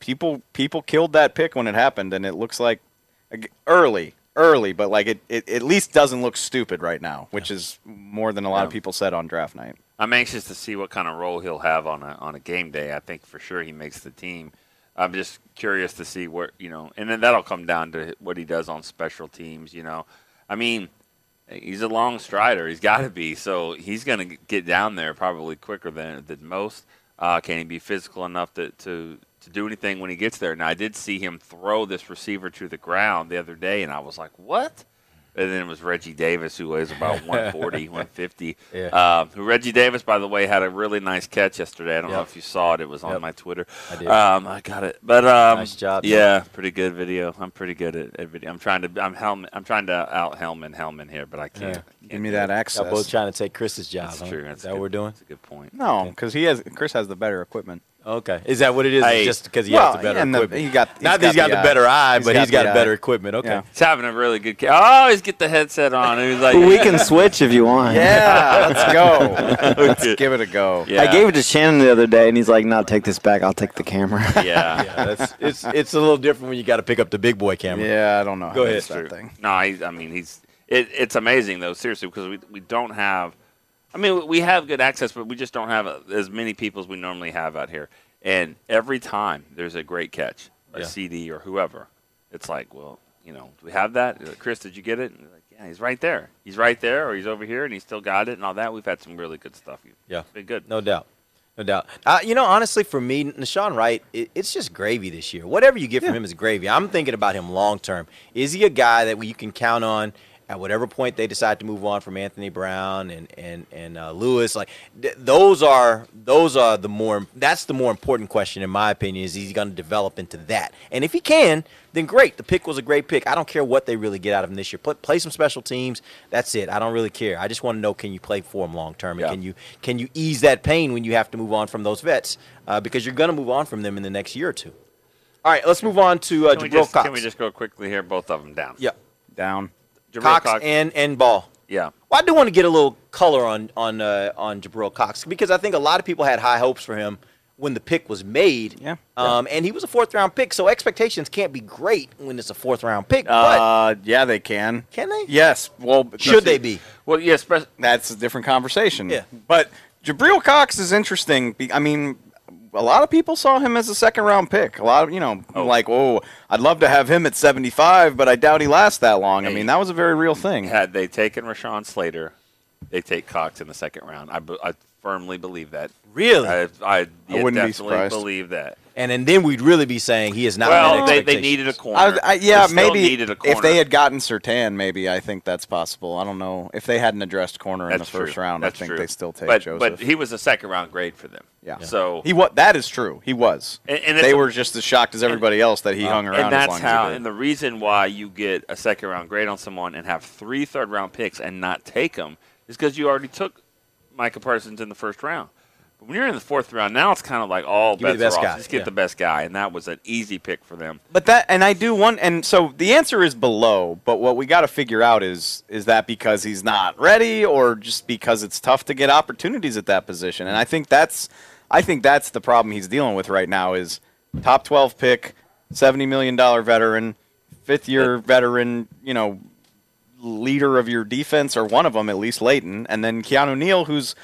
people people killed that pick when it happened, and it looks like early. Early, but like it, it at least doesn't look stupid right now, which is more than a lot of people said on draft night. I'm anxious to see what kind of role he'll have on a on a game day. I think for sure he makes the team. I'm just curious to see where you know, and then that'll come down to what he does on special teams. You know, I mean, he's a long strider. He's got to be. So he's going to get down there probably quicker than than most. Uh, can he be physical enough to, to to do anything when he gets there? Now I did see him throw this receiver to the ground the other day, and I was like, what? And then it was Reggie Davis, who weighs about <laughs> 140, 150. Yeah. Um, who Reggie Davis, by the way, had a really nice catch yesterday. I don't know if you saw it. It was on Yep. my Twitter. I did. Um, I got it. But um, Nice job, Yeah, pretty good video. I'm pretty good at, at video. I'm trying to. I'm helm. I'm trying to out Helman Helman here, but I can't. Yeah. Can't Give me that it. access. Y'all both trying to take Chris's job. That's huh? true. Is That's that good. what we're doing? That's a good point. No, because he has Chris has the better equipment. Okay. Is that what it is? Hey. just because he Well, has the better and the- equipment? he got- he's Not that he's got got the the better eye. eye, He's but got he's got the a better eye. equipment. Okay. Yeah. He's having a really good. Ca- oh, always get the headset on. He was like, we can switch if you want. Yeah, let's go. <laughs> let's give it a go. Yeah. I gave it to Shannon the other day, and he's like, "No, take this back. I'll take the camera." <laughs> Yeah. <laughs> Yeah, that's it's it's a little different when you got to pick up the big boy camera. Yeah, I don't know. Go how ahead. that's that thing. No, he, I mean he's. It, it's amazing though, seriously, because we we don't have. I mean, we have good access, but we just don't have uh, as many people as we normally have out here. And every time there's a great catch, a Yeah. CD or whoever, it's like, well, you know, do we have that? Like, Chris, did you get it? And like, yeah, he's right there. He's right there, or he's over here, and he still got it, and all that. We've had some really good stuff. Yeah. It's been good. No doubt. No doubt. Uh, you know, honestly, for me, Nahshon Wright, it, it's just gravy this year. Whatever you get from him is gravy. I'm thinking about him long term. Is he a guy that you can count on at whatever point they decide to move on from Anthony Brown and and and uh, Lewis? Like th- those are those are the more that's the more important question in my opinion. Is he going to develop into that? And if he can, then great. The pick was a great pick. I don't care what they really get out of him this year. Play, play some special teams. That's it. I don't really care. I just want to know can you play for him long term and Yeah. can you can you ease that pain when you have to move on from those vets uh, because you're going to move on from them in the next year or two. All right, let's move on to uh, Can we, Jabril just, Cox. can we just go quickly here? Both of them down. yeah, Down. Jabril Cox, and and Ball. yeah. Well, I do want to get a little color on on uh, on Jabril Cox because I think a lot of people had high hopes for him when the pick was made. Yeah. Um, and he was a fourth round pick, so expectations can't be great when it's a fourth round pick. but Uh, yeah, they can. can they? Yes. Well, Should they be? Well, yes, but That's a different conversation. Yeah. But Jabril Cox is interesting. I mean, a lot of people saw him as a second round pick. A lot of, you know, oh. like, oh, I'd love to have him at 75, but I doubt he lasts that long. I mean, that was a very real thing. had they taken Rashawn Slater, they take Cox in the second round. I, I firmly believe that. Really? I, I, yeah, wouldn't be surprised. believe that. And, and then we'd really be saying he is not. well, they, they needed a corner. I, I, yeah, They still maybe needed a corner. if they had gotten Surtain, maybe I think that's possible. I don't know if they hadn't addressed corner in That's the first true. round. That's I think true. they still take but, Joseph. But he was a second round grade for them. yeah. So he was. That is true. He was. And- and they were just as shocked as everybody else that he uh, hung around and as that's long how. as he And the reason why you get a second round grade on someone and have three third round picks and not take them is because you already took Micah Parsons in the first round. But when you're in the fourth round, now it's kind of like all Give me the bets best are guy, off. Just get yeah. the best guy, and that was an easy pick for them. But that, and I do want, and so the answer is below. But what we got to figure out is, is that because he's not ready, or just because it's tough to get opportunities at that position? And I think that's, I think that's the problem he's dealing with right now. Is top twelve pick, seventy million dollar veteran, fifth year veteran, you know, leader of your defense, or one of them at least, Leighton, and then Keanu Neal, who's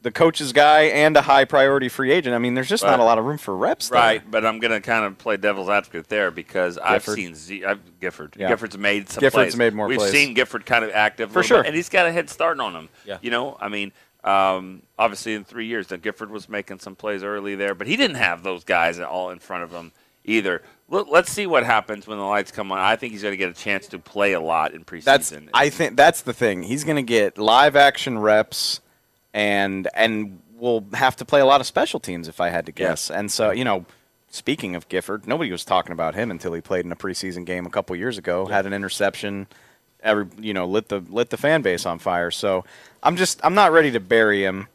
the coach's guy and a high priority free agent. I mean, there's just not a lot of room for reps. there. Right, but I'm going to kind of play devil's advocate there because I've seen Z- I've, Gifford. Yeah. Gifford's made some Gifford's plays. made more We've plays. seen Gifford kind of active For little bit, sure. and he's got a head start on him. Yeah. You know, I mean, um, obviously in three years, that Gifford was making some plays early there, but he didn't have those guys all in front of him either. Let- Let's see what happens when the lights come on. I think he's going to get a chance to play a lot in preseason. That's I think that's the thing. He's going to get live action reps, and and will have to play a lot of special teams if I had to guess. And so you know, speaking of Gifford, nobody was talking about him until he played in a preseason game a couple years ago. Had an interception, every you know lit the lit the fan base on fire. So I'm just I'm not ready to bury him,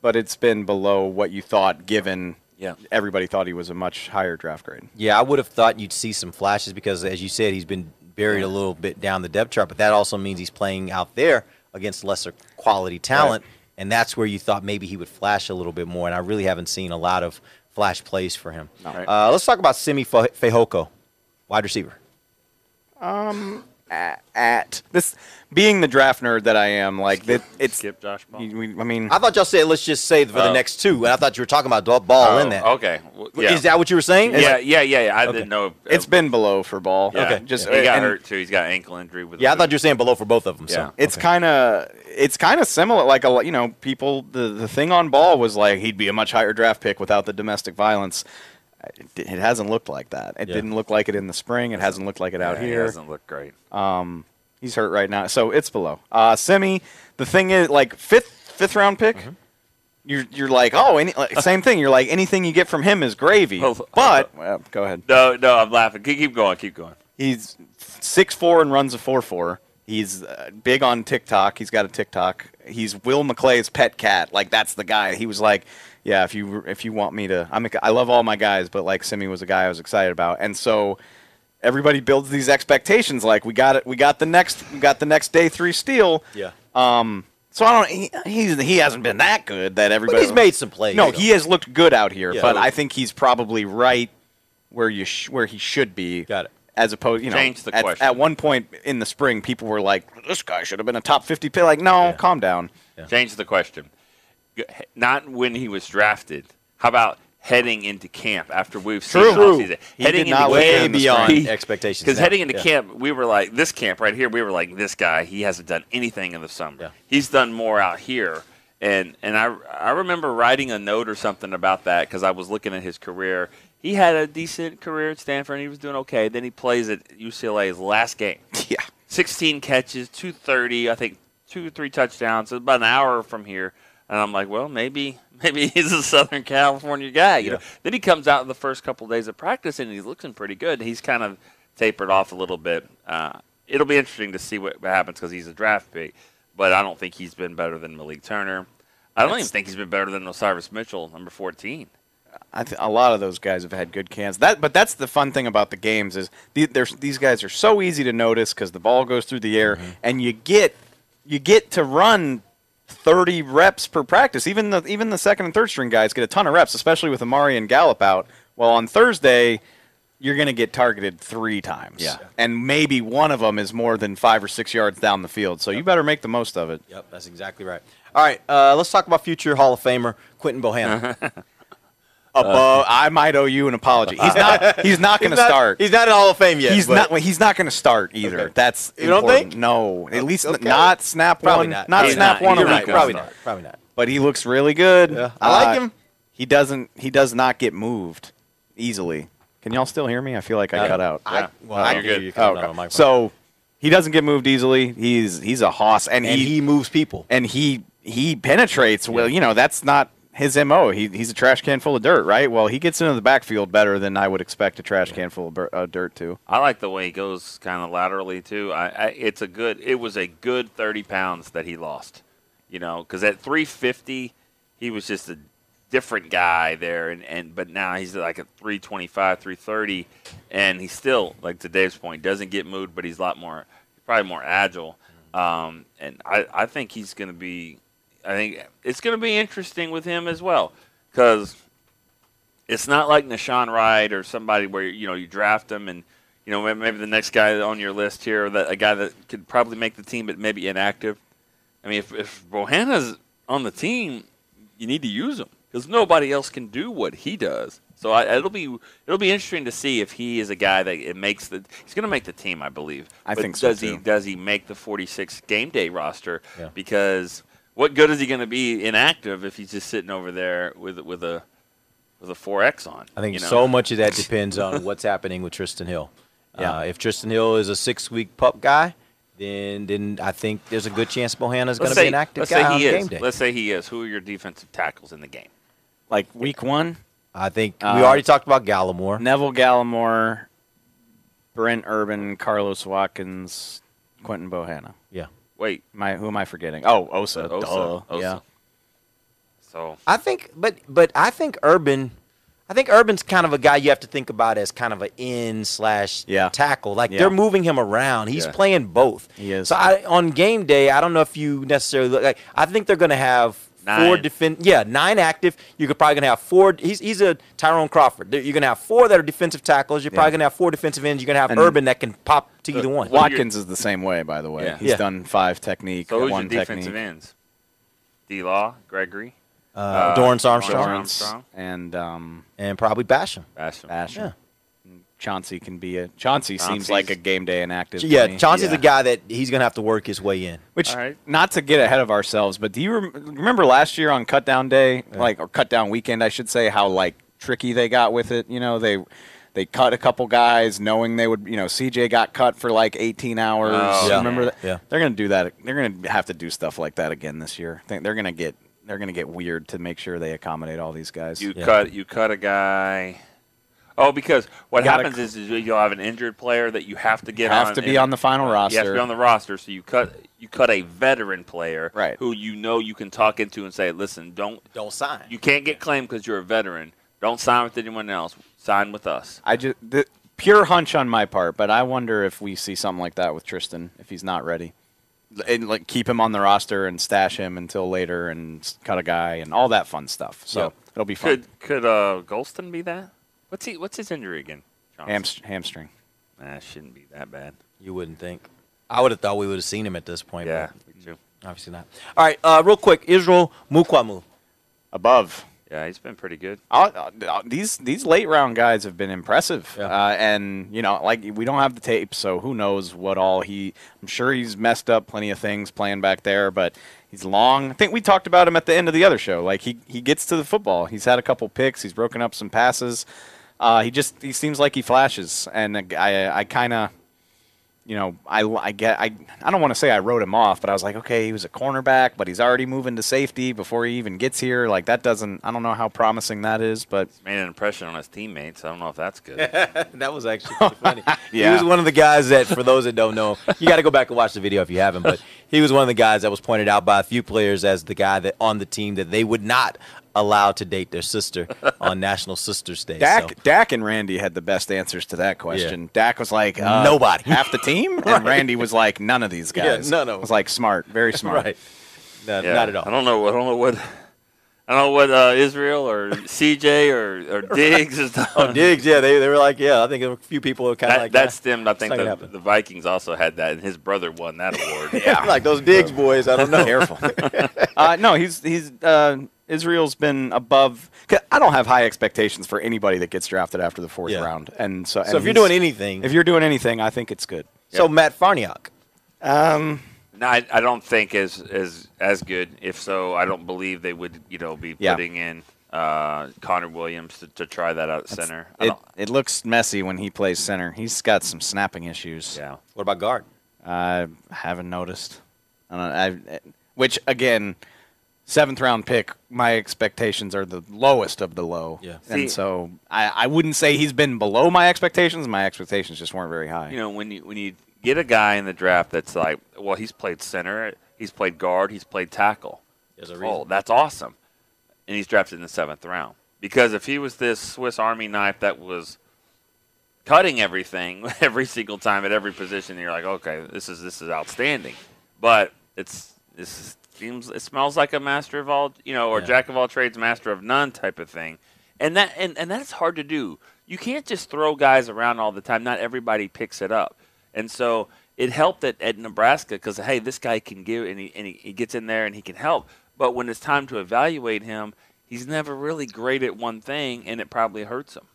but it's been below what you thought given. Yeah. Everybody thought he was a much higher draft grade. Yeah, I would have thought you'd see some flashes because, as you said, he's been buried a little bit down the depth chart. But that also means he's playing out there against lesser quality talent, and that's where you thought maybe he would flash a little bit more. And I really haven't seen a lot of flash plays for him. Right. Uh, let's talk about Simi Fe- Fehoko, wide receiver. Um, at, at this being the draft nerd that I am, like that, it's. Skip Josh Ball. we- I mean, I thought y'all said let's just say for the Oh. next two, and I thought you were talking about Ball Oh, in that. Okay. Well, yeah. Is that what you were saying? Yeah, yeah, yeah, yeah. I Okay. didn't know. If, it's been below for ball. yeah. okay. just he got and hurt too. He's got ankle injury with. Yeah, I thought you were saying below for both of them. Yeah. It's okay. kind of it's kind of similar. Like a lot- you know, people the the thing on ball was like he'd be a much higher draft pick without the domestic violence. It, it hasn't looked like that. It Yeah. didn't look like it in the spring. It hasn't looked like it out Yeah, he here. doesn't look great. Um, He's hurt right now, so it's below. Uh, Simi, the thing is, like fifth fifth round pick. Mm-hmm. You're you're like, oh, any, like, <laughs> same thing. You're like, anything you get from him is gravy. But well, go ahead. No, no, I'm laughing. Keep, keep going. Keep going. He's six four and runs a four four. He's uh, big on TikTok. He's got a TikTok. He's Will McClay's pet cat. Like that's the guy. He was like, yeah, if you if you want me to, I'm a, I love all my guys, but like Simi was a guy I was excited about, and so everybody builds these expectations. Like we got it, we got the next, we got the next day three steal. Yeah. Um. So I don't. He, he's he hasn't been that good that everybody. he's made some plays, No, he has looked good out here, Yeah. but I think he's probably right where you sh- where he should be. Got it. As opposed, you know, Change the at, question. at one point in the spring, people were like, "This guy should have been a top fifty pick." Like, no, calm down. Change the question. Not when he was drafted. How about heading into camp after we've seen True. the True. offseason? He heading did not camp Beyond spring. <laughs> expectations Because heading into Yeah. camp, we were like this camp right here. We were like this guy. He hasn't done anything in the summer. He's done more out here. And and I I remember writing a note or something about that because I was looking at his career. He had a decent career at Stanford. and He was doing okay. Then he plays at UCLA's last game. <laughs> Yeah. 16 catches, 230, I think two or three touchdowns, about an hour from here. And I'm like, well, maybe <laughs> maybe he's a Southern California guy. You know. Then he comes out in the first couple of days of practice and he's looking pretty good. He's kind of tapered off a little bit. Uh, it'll be interesting to see what, happens because he's a draft pick. But I don't think he's been better than Malik Turner. I don't even think he's been better than Osirus Mitchell, number 14. I th- a lot of those guys have had good cans. That, but that's the fun thing about the games is the, these guys are so easy to notice because the ball goes through the air, Mm-hmm. and you get you get to run 30 reps per practice. Even the even the second and third string guys get a ton of reps, especially with Amari and Gallup out. Well, on Thursday, you're going to get targeted three times, Yeah. and maybe one of them is more than five or six yards down the field. So you better make the most of it. Yep, that's exactly right. All right, uh, let's talk about future Hall of Famer Quinton Bohanna. <laughs> Above, I might owe you an apology. He's not. <laughs> He's not going to start. He's not in Hall of Fame yet. He's but- not. well, He's not going to start either. Okay. That's You don't important. think? No, at least Okay. not snap Probably one. not. Not, snap not. one You're a right. week. Probably not. Probably not. But he looks really good. Yeah, I like Uh, him. He doesn't. He does not get moved easily. Can y'all still hear me? I feel like I Uh, cut out. I- well, Oh, I you're can hear good. you Oh, out okay. my. So he doesn't get moved easily. He's he's a hoss, and, and he, moves people. and he he penetrates. Well, you know that's not his mo. He, he's a trash can full of dirt, right? Well, he gets into the backfield better than I would expect a trash can full of bur- uh, dirt to. I like the way he goes kind of laterally too. I, I it's a good. It was a good thirty pounds that he lost. You know, because at three fifty, he was just a different guy there, and, and but now he's like a three twenty five, three thirty, and he's still like to Dave's point, doesn't get moved, but he's a lot more, probably more agile. Um, and I, I think he's going to be. I think it's going to be interesting with him as well because it's not like Nahshon Wright or somebody where you know you draft him and you know maybe, the next guy on your list here that a guy that could probably make the team but maybe inactive. I mean, if if Bohanna's on the team, you need to use him because nobody else can do what he does. So I, it'll be it'll be interesting to see if he is a guy that it makes the he's going to make the team, I believe. I But think so, does he does he make the 46 game day roster? Yeah. Because what good is he going to be inactive if he's just sitting over there with with a with a 4X on? I think you know? so <laughs> much of that depends on what's happening with Trysten Hill. Yeah. Uh, if Trysten Hill is a six week pup guy, then then I think there's a good chance Bohanna's going to be say, an active let's guy say on he is. game day. Let's say he is. Who are your defensive tackles in the game? Like week one, I think Uh, we already talked about Gallimore. Neville Gallimore, Brent Urban, Carlos Watkins, Quinton Bohanna. Yeah. Wait, Am I, who am I forgetting? Oh, Osa. Osa, Duh. Osa. Yeah. So I think, but but I think Urban, I think Urban's kind of a guy you have to think about as kind of an in slash Yeah. tackle. Like Yeah. they're moving him around. He's Yeah. playing both. He is. So I, on game day, I don't know if you necessarily look like. I think they're going to have. Four Nine. defense, yeah, nine active. You're probably gonna have four. He's he's a Tyrone Crawford. You're gonna have four that are defensive tackles. You're probably gonna have four defensive ends. You're gonna have And- Urban that can pop to either one. Watkins is the same way, by the way. Yeah. He's Yeah. done five technique, so who's your one defensive technique. ends? D Law, Gregory, Uh, Dorance Armstrong Lawrence Armstrong. and um, and probably Basham. Basham. Asher. Chauncey can be a Chauncey seems Chauncey's- like a game day inactive. Yeah. Chauncey's Yeah. the guy that he's gonna have to work his way in. Which, All right. not to get ahead of ourselves, but do you rem- remember last year on cut down day, like or cut down weekend, I should say, how like tricky they got with it? You know, they They cut a couple guys, knowing they would. You know, CJ got cut for like 18 hours. Oh, yeah. Remember that? Yeah. They're going to do that. They're going to have to do stuff like that again this year. I think they're going to get they're going to get weird to make sure they accommodate all these guys. You cut you cut a guy. Oh, because what You gotta happens is, is you'll have an injured player that you have to get Have on to be on the final You have to roster. be on the roster, so you cut you cut a veteran player, Right. Who you know you can talk into and say, "Listen, don't don't sign. You can't get claimed because you're a veteran. Don't sign with anyone else. Sign with us." I just the, pure hunch on my part, but I wonder if we see something like that with Trysten if he's not ready. And like keep him on the roster and stash him until later and cut a guy and all that fun stuff. So Yeah. it'll be fun. Could could uh, Golston be that? What's he? What's his injury again? Hamst- hamstring. Nah, shouldn't be that bad. You wouldn't think. I would have thought we would have seen him at this point. Yeah, but me too. Obviously not. All right, uh, real quick, Israel Mukuamu. Above. Yeah, he's been pretty good. Uh, uh, these these late round guys have been impressive, uh, and you know, like we don't have the tape, so who knows what all he? I'm sure he's messed up plenty of things playing back there, but he's long. I think we talked about him at the end of the other show. Like he he gets to the football. He's had a couple picks. He's broken up some passes. Uh, he just he seems like he flashes, and I I kind of. You know, I, I get I I don't want to say I wrote him off, but I was like, okay, he was a cornerback, but he's already moving to safety before he even gets here. Like that doesn't I don't know how promising that is, but Made an impression on his teammates. I don't know if that's good. <laughs> that was actually pretty funny. <laughs> He was one of the guys that, for those that don't know, you got to go back and watch the video if you haven't. But he was one of the guys that was pointed out by a few players as the guy that on the team that they would not allow to date their sister <laughs> on National Sisters Day. Dak, So, Dak and Randy had the best answers to that question. Dak was like, uh, Nobody. half the team, <laughs> and Randy was like, none of these <laughs> Yeah, guys. none of 'em. Was like smart, very smart. right? No, Yeah, Not at all. I don't know. I don't know what. I don't know what uh, Israel or CJ or, or Diggs has done. Oh, Diggs, yeah, they, they were like, yeah, I think a few people were kind of that, like that stemmed. I think the, the Vikings also had that, and his brother won that award. yeah, like those Diggs boys. I don't know. Careful. uh, no, he's he's uh, Israel's been above. 'cause I don't have high expectations for anybody that gets drafted after the fourth Yeah. round, and so So and if you're doing anything, if you're doing anything, I think it's good. so Matt Farniok. Um, No, I, I don't think as as as good. If so, I don't believe they would you know be Yeah. putting in uh, Connor Williams to, to try that out at center. I it don't, it looks messy when he plays center. He's got some snapping issues. yeah. What about guard? I haven't noticed. I don't. I, which again, seventh round pick. My expectations are the lowest of the low. Yeah. and so I, I wouldn't say he's been below my expectations. My expectations just weren't very high. You know, when you when you get a guy in the draft that's like, well, he's played center, he's played guard, he's played tackle. There's a Oh, that's awesome. And he's drafted in the seventh round. Because if he was this Swiss Army knife that was cutting everything <laughs> every single time at every position, you're like, okay, this is this is outstanding. But it's this seems it smells like a master of all you know, or Yeah. jack of all trades, master of none type of thing. And that and, and that's hard to do. You can't just throw guys around all the time. Not everybody picks it up. And so it helped at, at Nebraska because hey, this guy can give and, he, and he, he gets in there and he can help. But when it's time to evaluate him, he's never really great at one thing, and it probably hurts him.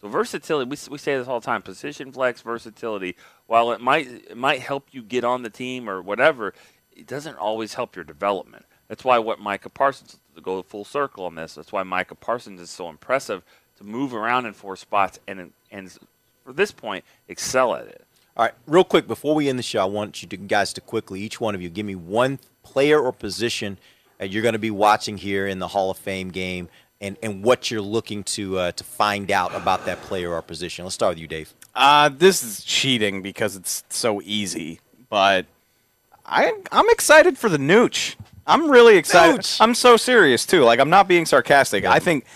So versatility, we, we say this all the time: position flex versatility. While it might it might help you get on the team or whatever, it doesn't always help your development. That's why what Micah Parsons to go full circle on this. That's why Micah Parsons is so impressive to move around in four spots and and for this point excel at it. All right, real quick before we end the show, I want you to, guys to quickly, each one of you, give me one player or position that you're going to be watching here in the Hall of Fame game, and, and what you're looking to uh, to find out about that player or position. Let's start with you, Dave. Uh, this is cheating because it's so easy, but I I'm excited for the Nooch. I'm really excited. Nooch! I'm so serious too. Like I'm not being sarcastic. I think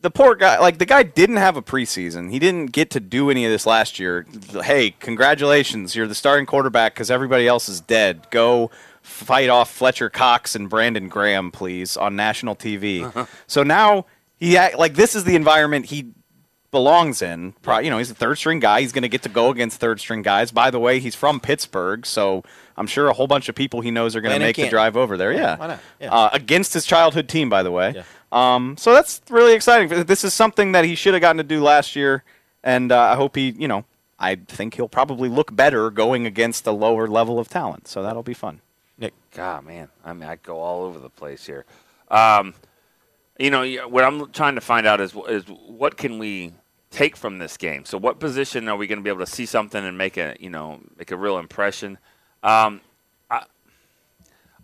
the poor guy, like the guy, didn't have a preseason. He didn't get to do any of this last year. Hey, congratulations! You're the starting quarterback because everybody else is dead. Go fight off Fletcher Cox and Brandon Graham, please, on national TV. <laughs> so now he like this is the environment he belongs in. Pro- You know, he's a third string guy. He's going to get to go against third string guys. By the way, he's from Pittsburgh, so I'm sure a whole bunch of people he knows are going to make the drive over there. Yeah, why not? Yeah. Uh, against his childhood team, by the way. Yeah. Um, so that's really exciting. This is something that he should have gotten to do last year, and uh, I hope he, you know, I think he'll probably look better going against a lower level of talent. So that'll be fun. Nick. God, man, I mean, I go all over the place here. Um, you know, what I'm trying to find out is is what can we take from this game. So, what position are we going to be able to see something and make a you know make a real impression? Um, I,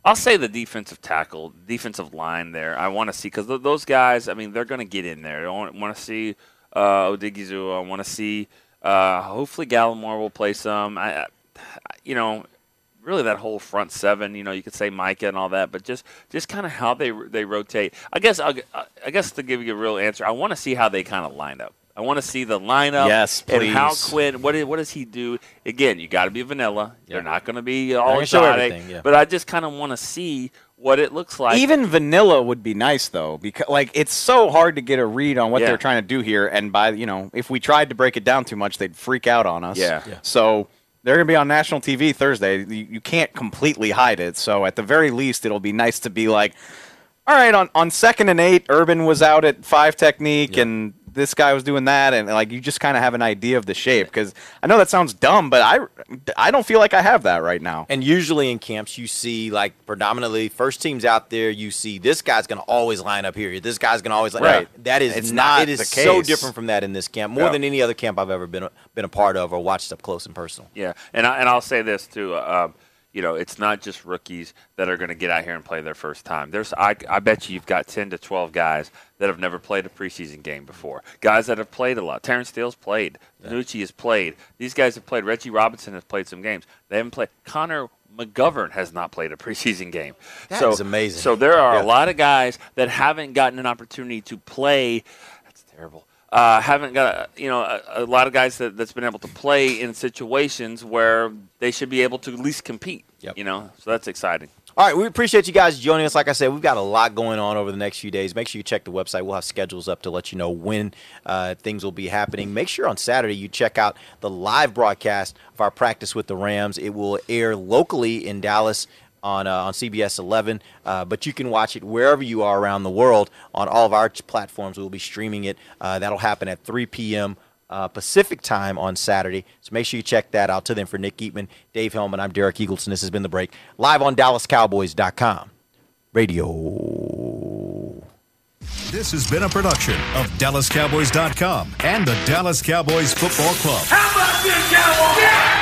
I'll say the defensive tackle, defensive line there. I want to see because th- those guys. I mean, they're going to get in there. I want, want to see uh, Odigizu. I want to see. Uh, hopefully, Gallimore will play some. I, I, you know, really that whole front seven. You know, you could say Micah and all that, but just just kind of how they they rotate. I guess I'll, I guess to give you a real answer, I want to see how they kind of line up. I want to see the lineup. Yes, please. And how. Quinn, what, is- what does he do? Again, you got to be vanilla. They're not going to be They're all gonna show exotic. everything, yeah. But I just kind of want to see what it looks like. Even vanilla would be nice though, because like it's so hard to get a read on what Yeah. they're trying to do here. And by you know, if we tried to break it down too much, they'd freak out on us. Yeah. Yeah. So they're gonna be on national TV Thursday. You, you can't completely hide it. So at the very least, it'll be nice to be like, all right, on on second and eight, Urban was out at five technique and. This guy was doing that, and like you just kind of have an idea of the shape. Because I know that sounds dumb, but I, I don't feel like I have that right now. And usually in camps, you see like predominantly first teams out there. You see this guy's going to always line up here. This guy's going to always line Right. That is It's not. not It is the so different from that in this camp, more Yeah. than any other camp I've ever been a, been a part of or watched up close and personal. Yeah, and I, and I'll say this too. Uh, um, you know, it's not just rookies that are going to get out here and play their first time. There's, I, I bet you, you've got ten to twelve guys that have never played a preseason game before. Guys that have played a lot. Terence Steele's played. DiNucci has played. These guys have played. Reggie Robinson has played some games. They haven't played. Connor McGovern has not played a preseason game. That so, is amazing. So there are Yeah. a lot of guys that haven't gotten an opportunity to play. That's terrible. Uh, haven't got you know a, a lot of guys that, that's been able to play in situations where they should be able to at least compete. You know, so that's exciting. All right, we appreciate you guys joining us. Like I said, we've got a lot going on over the next few days. Make sure you check the website. We'll have schedules up to let you know when uh, things will be happening. Make sure on Saturday you check out the live broadcast of our practice with the Rams. It will air locally in Dallas on uh, on CBS 11, uh, but you can watch it wherever you are around the world on all of our platforms. We'll be streaming it. Uh, that'll happen at 3 p.m. Uh, Pacific time on Saturday. So make sure you check that out. To them for Nick Eatman, Dave Helman, I'm Derek Eagleton. This has been The Break, live on DallasCowboys.com. Radio. This has been a production of DallasCowboys.com and the Dallas Cowboys Football Club. How about this, Cowboys?